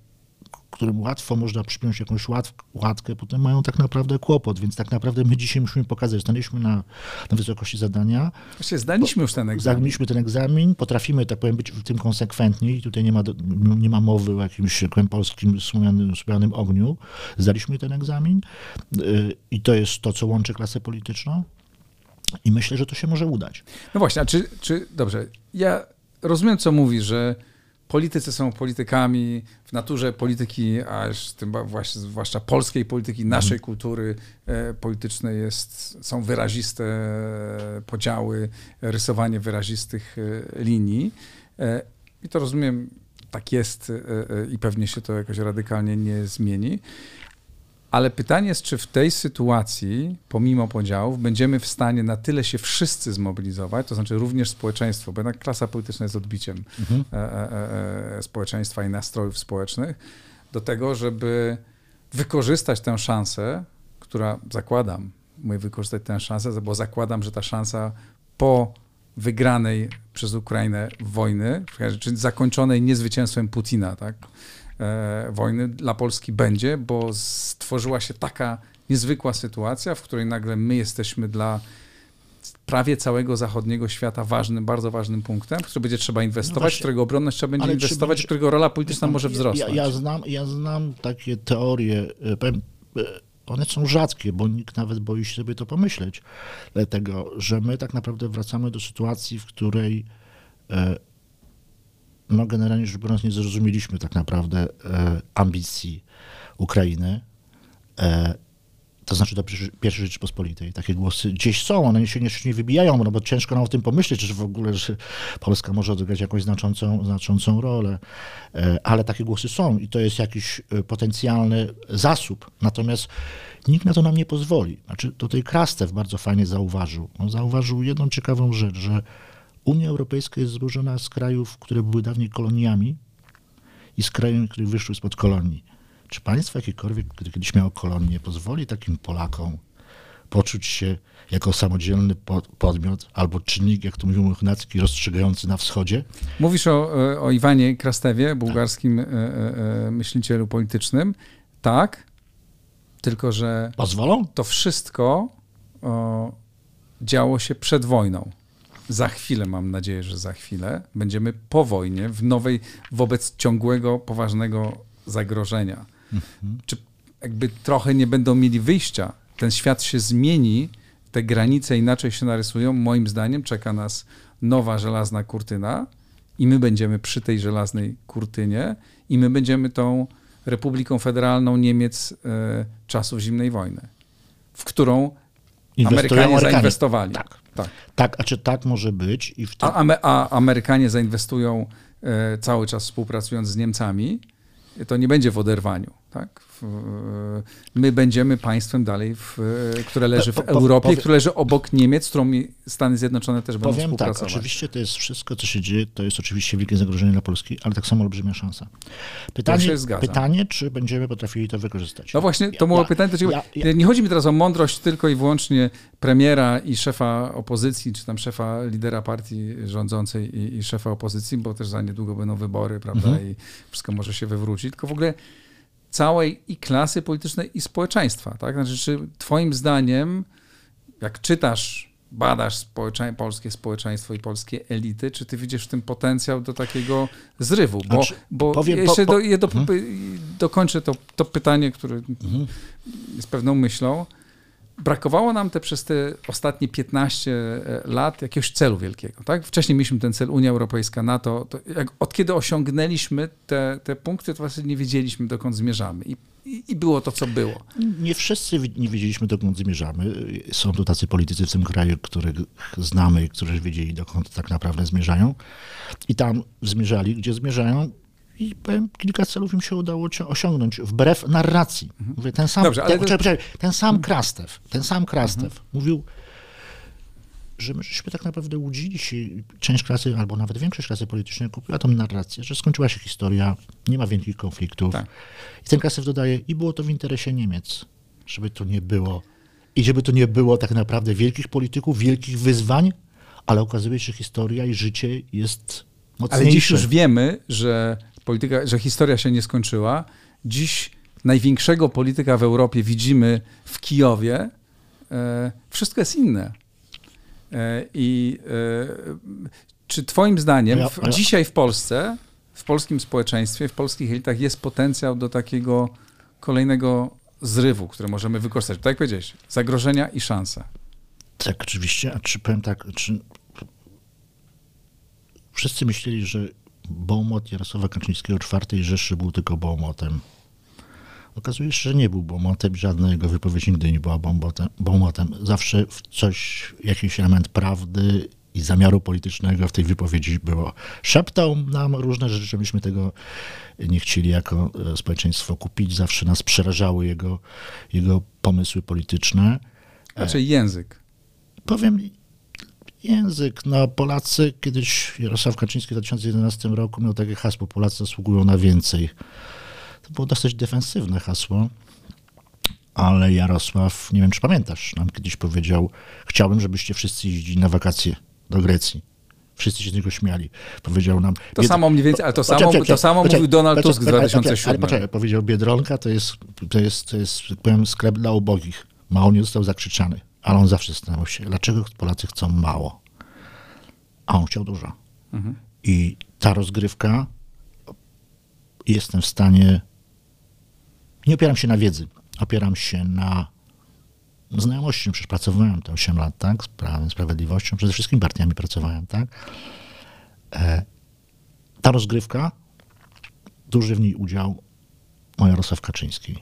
którym łatwo można przypiąć jakąś łat, łatkę, potem mają tak naprawdę kłopot, więc tak naprawdę my dzisiaj musimy pokazać, staliśmy na, na wysokości zadania. Właśnie zdaliśmy już ten egzamin. Zdaliśmy ten egzamin, potrafimy, tak powiem, być w tym konsekwentni i tutaj nie ma, nie ma mowy o jakimś polskim słomianym, słomianym ogniu. Zdaliśmy ten egzamin y, i to jest to, co łączy klasę polityczną. I myślę, że to się może udać. No właśnie, a czy, czy dobrze, ja rozumiem, co mówi, że politycy są politykami, w naturze polityki, a tym właśnie, zwłaszcza polskiej polityki, naszej mhm. kultury e, politycznej jest, są wyraziste podziały, rysowanie wyrazistych e, linii. E, I to rozumiem, tak jest i pewnie się to jakoś radykalnie nie zmieni. Ale pytanie jest, czy w tej sytuacji, pomimo podziałów, będziemy w stanie na tyle się wszyscy zmobilizować, to znaczy również społeczeństwo, bo jednak klasa polityczna jest odbiciem mhm. e, e, e, społeczeństwa i nastrojów społecznych, do tego, żeby wykorzystać tę szansę, która zakładam, mówię wykorzystać tę szansę, bo zakładam, że ta szansa po wygranej przez Ukrainę wojny, czyli zakończonej niezwycięstwem Putina, tak? E, wojny dla Polski będzie, bo stworzyła się taka niezwykła sytuacja, w której nagle my jesteśmy dla prawie całego zachodniego świata ważnym, bardzo ważnym punktem, w który będzie trzeba inwestować, no właśnie, w którego obronność trzeba będzie inwestować, będzie, którego rola polityczna może wzrosnąć. Ja, ja, znam, ja znam takie teorie, e, powiem, e, one są rzadkie, bo nikt nawet boi się sobie to pomyśleć, dlatego, że my tak naprawdę wracamy do sytuacji, w której no generalnie rzecz biorąc nie zrozumieliśmy tak naprawdę e, ambicji Ukrainy. E, to znaczy do pierwszej Rzeczypospolitej. Takie głosy gdzieś są, one się nie, nie wybijają, no bo ciężko nam o tym pomyśleć, że w ogóle że Polska może odegrać jakąś znaczącą, znaczącą rolę. E, ale takie głosy są i to jest jakiś potencjalny zasób. Natomiast nikt na to nam nie pozwoli. Znaczy tutaj Krastew bardzo fajnie zauważył. On zauważył jedną ciekawą rzecz, że Unia Europejska jest złożona z krajów, które były dawniej koloniami i z krajów, które wyszły spod kolonii. Czy państwo jakiekolwiek, które kiedyś miało kolonię, pozwoli takim Polakom poczuć się jako samodzielny podmiot albo czynnik, jak to mówił Mochnacki, rozstrzygający na wschodzie? Mówisz o, o Iwanie Krastewie, bułgarskim tak. e, e, myślicielu politycznym. Tak, tylko że Pozwolą? to wszystko o, działo się przed wojną za chwilę, mam nadzieję, że za chwilę, będziemy po wojnie, w nowej, wobec ciągłego, poważnego zagrożenia. Mhm. Czy jakby trochę nie będą mieli wyjścia? Ten świat się zmieni, te granice inaczej się narysują. Moim zdaniem czeka nas nowa żelazna kurtyna i my będziemy przy tej żelaznej kurtynie i my będziemy tą Republiką Federalną Niemiec e, czasów zimnej wojny, w którą Amerykanie zainwestowali. Tak. Tak. tak, a czy tak może być? I a, a, Amerykanie zainwestują e, cały czas współpracując z Niemcami, to nie będzie w oderwaniu. Tak? my będziemy państwem dalej, w, które leży w Europie, powie, które leży obok Niemiec, z którą Stany Zjednoczone też będą powiem tak, współpracować. tak, oczywiście to jest wszystko, co się dzieje, to jest oczywiście wielkie zagrożenie dla Polski, ale tak samo olbrzymia szansa. Pytanie, pytanie czy będziemy potrafili to wykorzystać? No właśnie, to było ja, pytanie. Ja, nie chodzi mi teraz o mądrość tylko i wyłącznie premiera i szefa opozycji, czy tam szefa lidera partii rządzącej i, i szefa opozycji, bo też za niedługo będą wybory, prawda, mhm. i wszystko może się wywrócić, tylko w ogóle całej i klasy politycznej, i społeczeństwa. Tak? Znaczy, czy Twoim zdaniem, jak czytasz, badasz społecze polskie społeczeństwo i polskie elity, czy ty widzisz w tym potencjał do takiego zrywu? Bo, znaczy, bo powiem, jeszcze po, po, do, do, hmm? dokończę to, to pytanie, które hmm. jest pewną myślą. Brakowało nam te przez te ostatnie 15 e, lat jakiegoś celu wielkiego. Tak? Wcześniej mieliśmy ten cel Unia Europejska, NATO. To jak, od kiedy osiągnęliśmy te, te punkty, to właśnie nie wiedzieliśmy, dokąd zmierzamy. I, i, I, było to, co było. Nie wszyscy nie wiedzieliśmy, dokąd zmierzamy. Są tu tacy politycy w tym kraju, których znamy którzy wiedzieli, dokąd tak naprawdę zmierzają. I tam zmierzali, gdzie zmierzają, i powiem, kilka celów im się udało osiągnąć, wbrew narracji. Mhm. Mówię, ten sam, Dobrze, ten, to... ten sam mhm. Krastew, ten sam Krastew mhm. mówił, że my żeśmy tak naprawdę łudzili się, część klasy, albo nawet większość klasy politycznej kupiła tą narrację, że skończyła się historia, nie ma wielkich konfliktów. Tak. I ten Krastew dodaje, i było to w interesie Niemiec, żeby to nie było, i żeby to nie było tak naprawdę wielkich polityków, wielkich wyzwań, ale okazuje się, że historia i życie jest mocniejsze. Ale dziś już wiemy, że polityka, że historia się nie skończyła Dziś największego polityka w Europie widzimy w Kijowie. E, wszystko jest inne. E, I e, czy Twoim zdaniem w, dzisiaj w Polsce, w polskim społeczeństwie, w polskich elitach jest potencjał do takiego kolejnego zrywu, który możemy wykorzystać? Tak jak powiedziałeś, zagrożenia i szanse. Tak, oczywiście. A czy powiem tak, czy wszyscy myśleli, że Bołmot Jarosława Kaczyńskiego czwartej Rzeszy był tylko Bołmotem. Okazuje się, że nie był Bołmotem, żadna jego wypowiedź nigdy nie była Bołmotem. Zawsze coś, jakiś element prawdy i zamiaru politycznego w tej wypowiedzi było. Szeptał nam różne rzeczy, żebyśmy tego nie chcieli jako e, społeczeństwo kupić. Zawsze nas przerażały jego, jego pomysły polityczne. Znaczy język. Powiem, język. No, Polacy, kiedyś Jarosław Kaczyński w 2011 roku miał takie hasło, Polacy zasługują na więcej. To było dosyć defensywne hasło, ale Jarosław, nie wiem czy pamiętasz, nam kiedyś powiedział, chciałbym, żebyście wszyscy jeździli na wakacje do Grecji. Wszyscy się z niego śmiali. Powiedział nam... To Bied... samo mniej więcej, ale to samo, to samo mówił Donald Tusk w 2007. Ale poczekaj, powiedział Biedronka to jest, to jest, to jest powiem, sklep dla ubogich. Mało nie został zakrzyczany, ale on zawsze zastanawiał się, dlaczego Polacy chcą mało, a on chciał dużo. Mhm. I ta rozgrywka jestem w stanie... Nie opieram się na wiedzy, opieram się na znajomości, przecież pracowałem te 8 lat, tak, z Prawem, Sprawiedliwością, przede wszystkim partiami pracowałem, tak. E, ta rozgrywka, duży w niej udział ma Jarosław Kaczyński.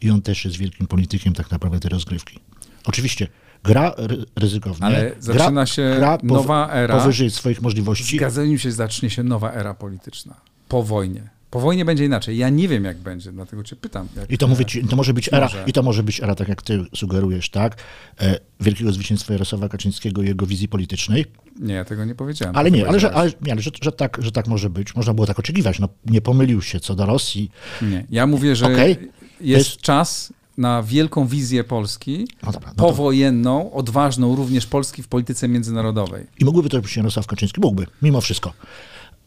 I on też jest wielkim politykiem tak naprawdę tej rozgrywki. Oczywiście gra ryzykownie. Ale zaczyna gra, się gra nowa era. Powyżej swoich możliwości. Gazeniu się zacznie się nowa era polityczna. Po wojnie. Po wojnie będzie inaczej. Ja nie wiem, jak będzie, dlatego cię pytam. I to, mówię ci, to może być era, może. i to może być era, tak jak ty sugerujesz, tak? E, wielkiego zwycięstwa Jarosława Kaczyńskiego i jego wizji politycznej. Nie, ja tego nie powiedziałem. Ale nie, ale, że, ale, nie, ale że, że, tak, że tak może być. Można było tak oczekiwać. No, nie pomylił się co do Rosji. Nie, ja mówię, że okay. jest, jest, czas na wielką wizję Polski, no dobra, no powojenną, odważną również Polski w polityce międzynarodowej. I mógłby to być Jarosław Kaczyński? Mógłby, mimo wszystko.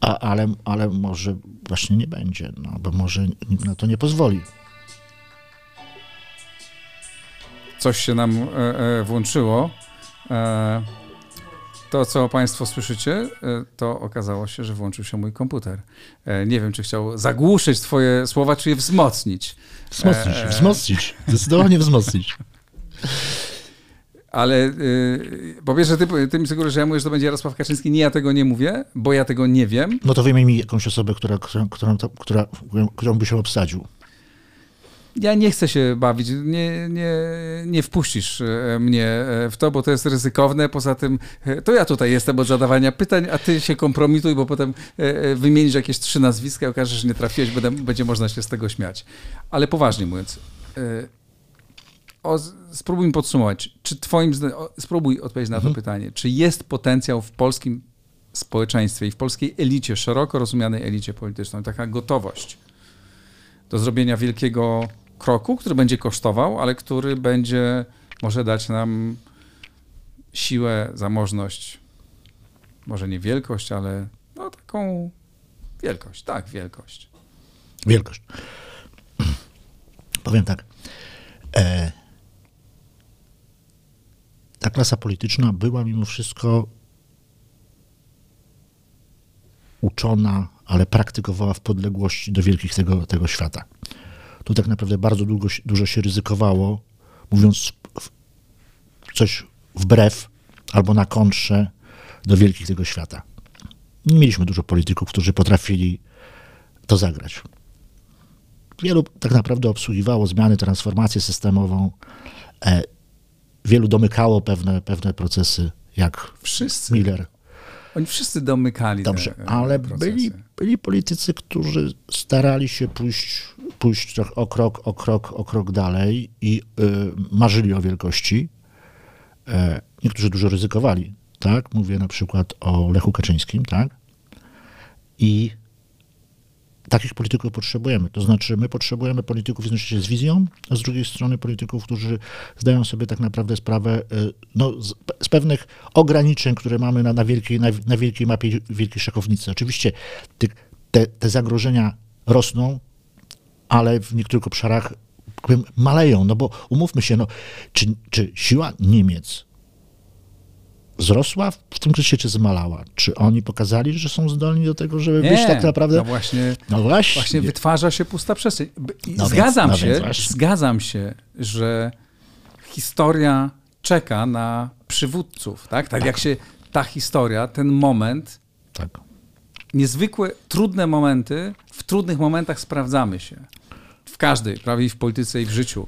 A, ale, ale może właśnie nie będzie, no, bo może nikt na to nie pozwoli. Coś się nam e, e, włączyło. E, to, co Państwo słyszycie, e, to okazało się, że włączył się mój komputer. E, nie wiem, czy chciał zagłuszyć Twoje słowa, czy je wzmocnić. Wzmocnić, e, wzmocnić. Zdecydowanie wzmocnić. Ale yy, po pierwsze, ty, ty mi sugerujesz, że ja mówię, że to będzie Jarosław Kaczyński. Nie, ja tego nie mówię, bo ja tego nie wiem. No to wymień mi jakąś osobę, która, którą, którą, która, którą by się obsadził. Ja nie chcę się bawić, nie, nie, nie wpuścisz e, mnie e, w to, bo to jest ryzykowne. Poza tym e, to ja tutaj jestem od zadawania pytań, a ty się kompromituj, bo potem wymienisz jakieś trzy nazwiska i okaże, że nie trafiłeś, będzie można się z tego śmiać. Ale poważnie mówiąc, o, spróbuj mi podsumować. Czy twoim spróbuj odpowiedzieć na mhm. to pytanie. Czy jest potencjał w polskim społeczeństwie i w polskiej elicie, szeroko rozumianej elicie politycznej, taka gotowość do zrobienia wielkiego kroku, który będzie kosztował, ale który będzie może dać nam siłę, zamożność, może nie wielkość, ale no taką wielkość, tak, wielkość. Wielkość. Powiem tak. E, ta klasa polityczna była mimo wszystko uczona, ale praktykowała w podległości do wielkich tego, tego świata. Tu tak naprawdę bardzo długo, dużo się ryzykowało, mówiąc coś wbrew albo na kontrze do wielkich tego świata. Nie mieliśmy dużo polityków, którzy potrafili to zagrać. Wielu tak naprawdę obsługiwało zmiany, transformację systemową. E, wielu domykało pewne, pewne procesy, jak wszyscy. Miller. Oni wszyscy domykali Dobrze, te, ale byli, byli politycy, którzy starali się pójść, pójść o krok, o krok, o krok dalej i y, marzyli o wielkości. E, niektórzy dużo ryzykowali, tak? Mówię na przykład o Lechu Kaczyńskim, tak? I takich polityków potrzebujemy. To znaczy, my potrzebujemy polityków z wizją, a z drugiej strony polityków, którzy zdają sobie tak naprawdę sprawę e, no, z, z pewnych ograniczeń, które mamy na, na, wielkiej, na, na wielkiej mapie wielkiej szachownicy. Oczywiście te, te zagrożenia rosną, ale w niektórych obszarach maleją, no bo umówmy się, no, czy, czy siła Niemiec wzrosła w tym kryzysie, czy zmalała? Czy oni pokazali, że są zdolni do tego, żeby Nie, być tak naprawdę... No właśnie, No właśnie. właśnie wytwarza się pusta przestrzeń. No zgadzam więc- no się, zgadzam się, że historia czeka na przywódców, tak? Tak jak się ta historia, ten moment, Tak. niezwykłe, trudne momenty, w trudnych momentach sprawdzamy się. W każdej, prawie i w polityce, i w życiu.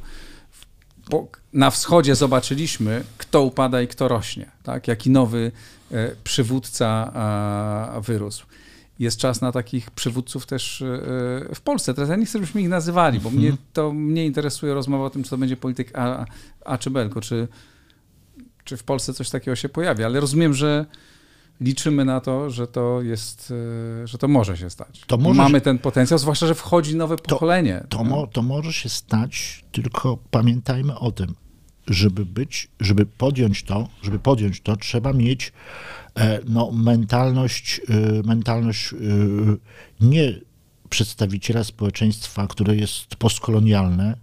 Na wschodzie zobaczyliśmy, kto upada i kto rośnie, tak? Jaki nowy e, przywódca wyrósł. Jest czas na takich przywódców też e, w Polsce. Teraz ja nie chcę, żebyśmy ich nazywali, bo mnie to mnie interesuje rozmowa o tym, czy to będzie polityk A, A czy B, tylko czy, czy w Polsce coś takiego się pojawi. Ale rozumiem, że liczymy na to, że to jest, e, że to może się stać. To może Mamy się- ten potencjał, zwłaszcza, że wchodzi nowe pokolenie. To, mo, to może się stać, tylko pamiętajmy o tym, żeby być, żeby podjąć to, żeby podjąć to, trzeba mieć e, no, mentalność, e, mentalność nie przedstawiciela społeczeństwa, które jest postkolonialne,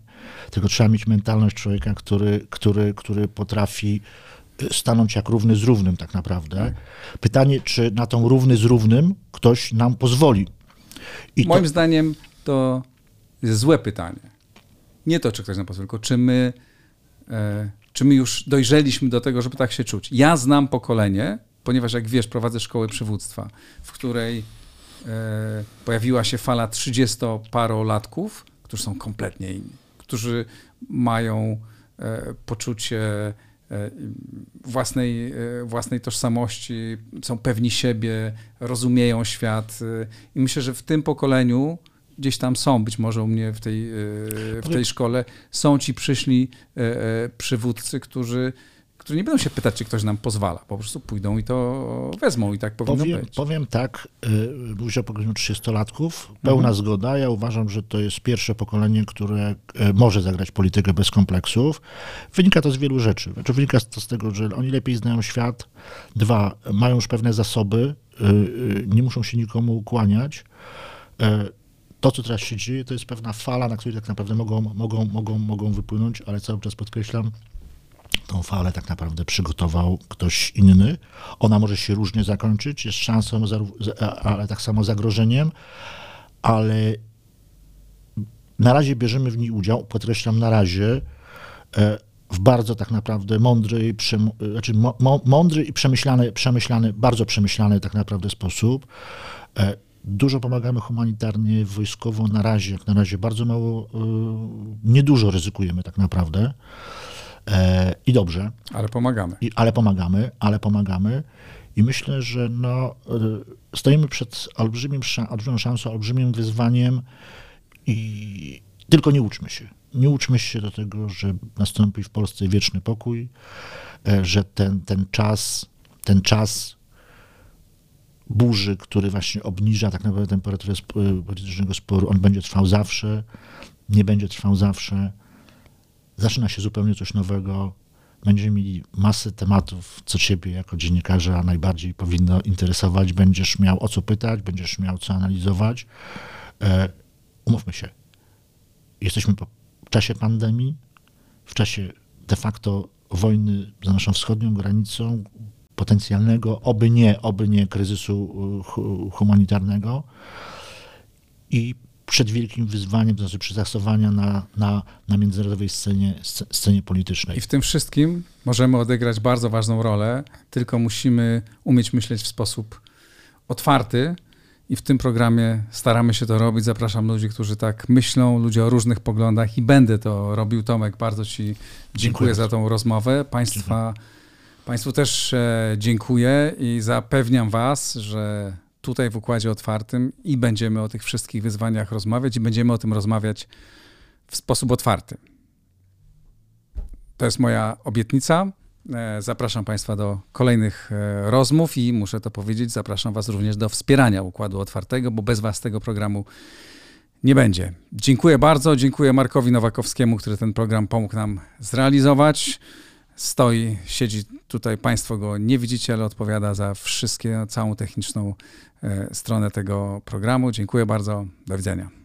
tylko trzeba mieć mentalność człowieka, który, który, który potrafi stanąć jak równy z równym tak naprawdę. Pytanie, czy na tą równy z równym ktoś nam pozwoli. I Moim zdaniem to jest złe pytanie. Nie to, czy ktoś nam pozwoli, tylko czy my, e, czy my już dojrzeliśmy do tego, żeby tak się czuć. Ja znam pokolenie, ponieważ jak wiesz, prowadzę szkołę przywództwa, w której e, pojawiła się fala 30-parolatków, którzy są kompletnie inni, którzy mają e, poczucie własnej, e, własnej tożsamości, są pewni siebie, rozumieją świat. e, I myślę, że w tym pokoleniu gdzieś tam są, być może u mnie w tej, e, w tej szkole, są ci przyszli e, e, przywódcy, którzy, którzy nie będą się pytać, czy ktoś nam pozwala. Po prostu pójdą i to wezmą i tak powinno Powiem, być. powiem tak, y, mówisz o pokoleniu 30-latków, pełna Mhm. zgoda. Ja uważam, że to jest pierwsze pokolenie, które y, może zagrać politykę bez kompleksów. Wynika to z wielu rzeczy. Znaczy, wynika to z tego, że oni lepiej znają świat. Dwa, mają już pewne zasoby, y, nie muszą się nikomu ukłaniać. To, co teraz się dzieje, to jest pewna fala, na której tak naprawdę mogą, mogą, mogą, mogą wypłynąć, ale cały czas podkreślam, tą falę tak naprawdę przygotował ktoś inny. Ona może się różnie zakończyć, jest szansą, ale tak samo zagrożeniem, ale na razie bierzemy w niej udział, podkreślam na razie, e, w bardzo tak naprawdę mądry, i znaczy mądry i przemyślany, przemyślany, bardzo przemyślany tak naprawdę sposób. E, Dużo pomagamy humanitarnie, wojskowo na razie, jak na razie bardzo mało, e, niedużo ryzykujemy tak naprawdę. E, I dobrze, Ale pomagamy. i, ale pomagamy, ale pomagamy. I myślę, że no, y, stoimy przed olbrzymim, olbrzymią szansą, olbrzymim wyzwaniem i tylko nie uczmy się. Nie uczmy się do tego, że nastąpi w Polsce wieczny pokój, e, że ten, ten czas, ten czas burzy, który właśnie obniża tak naprawdę temperaturę politycznego sporu, on będzie trwał zawsze, nie będzie trwał zawsze. Zaczyna się zupełnie coś nowego. Będziemy mieli masę tematów, co ciebie jako dziennikarza najbardziej powinno interesować. Będziesz miał o co pytać, będziesz miał co analizować. E, umówmy się, jesteśmy po w czasie pandemii, w czasie de facto wojny za naszą wschodnią granicą, potencjalnego, oby nie, oby nie kryzysu hu- humanitarnego i przed wielkim wyzwaniem, to znaczy przytasowania na, na, na międzynarodowej scenie, sce- scenie politycznej. I w tym wszystkim możemy odegrać bardzo ważną rolę, tylko musimy umieć myśleć w sposób otwarty. I w tym programie staramy się to robić. Zapraszam ludzi, którzy tak myślą, ludzi o różnych poglądach i będę to robił. Tomek, bardzo Ci dziękuję, Dziękuję za tą rozmowę. Państwa, państwu też e, dziękuję i zapewniam Was, że tutaj w Układzie Otwartym i będziemy o tych wszystkich wyzwaniach rozmawiać i będziemy o tym rozmawiać w sposób otwarty. To jest moja obietnica. E, Zapraszam Państwa do kolejnych e, rozmów i muszę to powiedzieć, zapraszam Was również do wspierania Układu Otwartego, bo bez Was tego programu nie będzie. Dziękuję bardzo, dziękuję Markowi Nowakowskiemu, który ten program pomógł nam zrealizować. Stoi, siedzi tutaj, Państwo go nie widzicie, ale odpowiada za wszystkie, całą techniczną stronę tego programu. Dziękuję bardzo, do widzenia.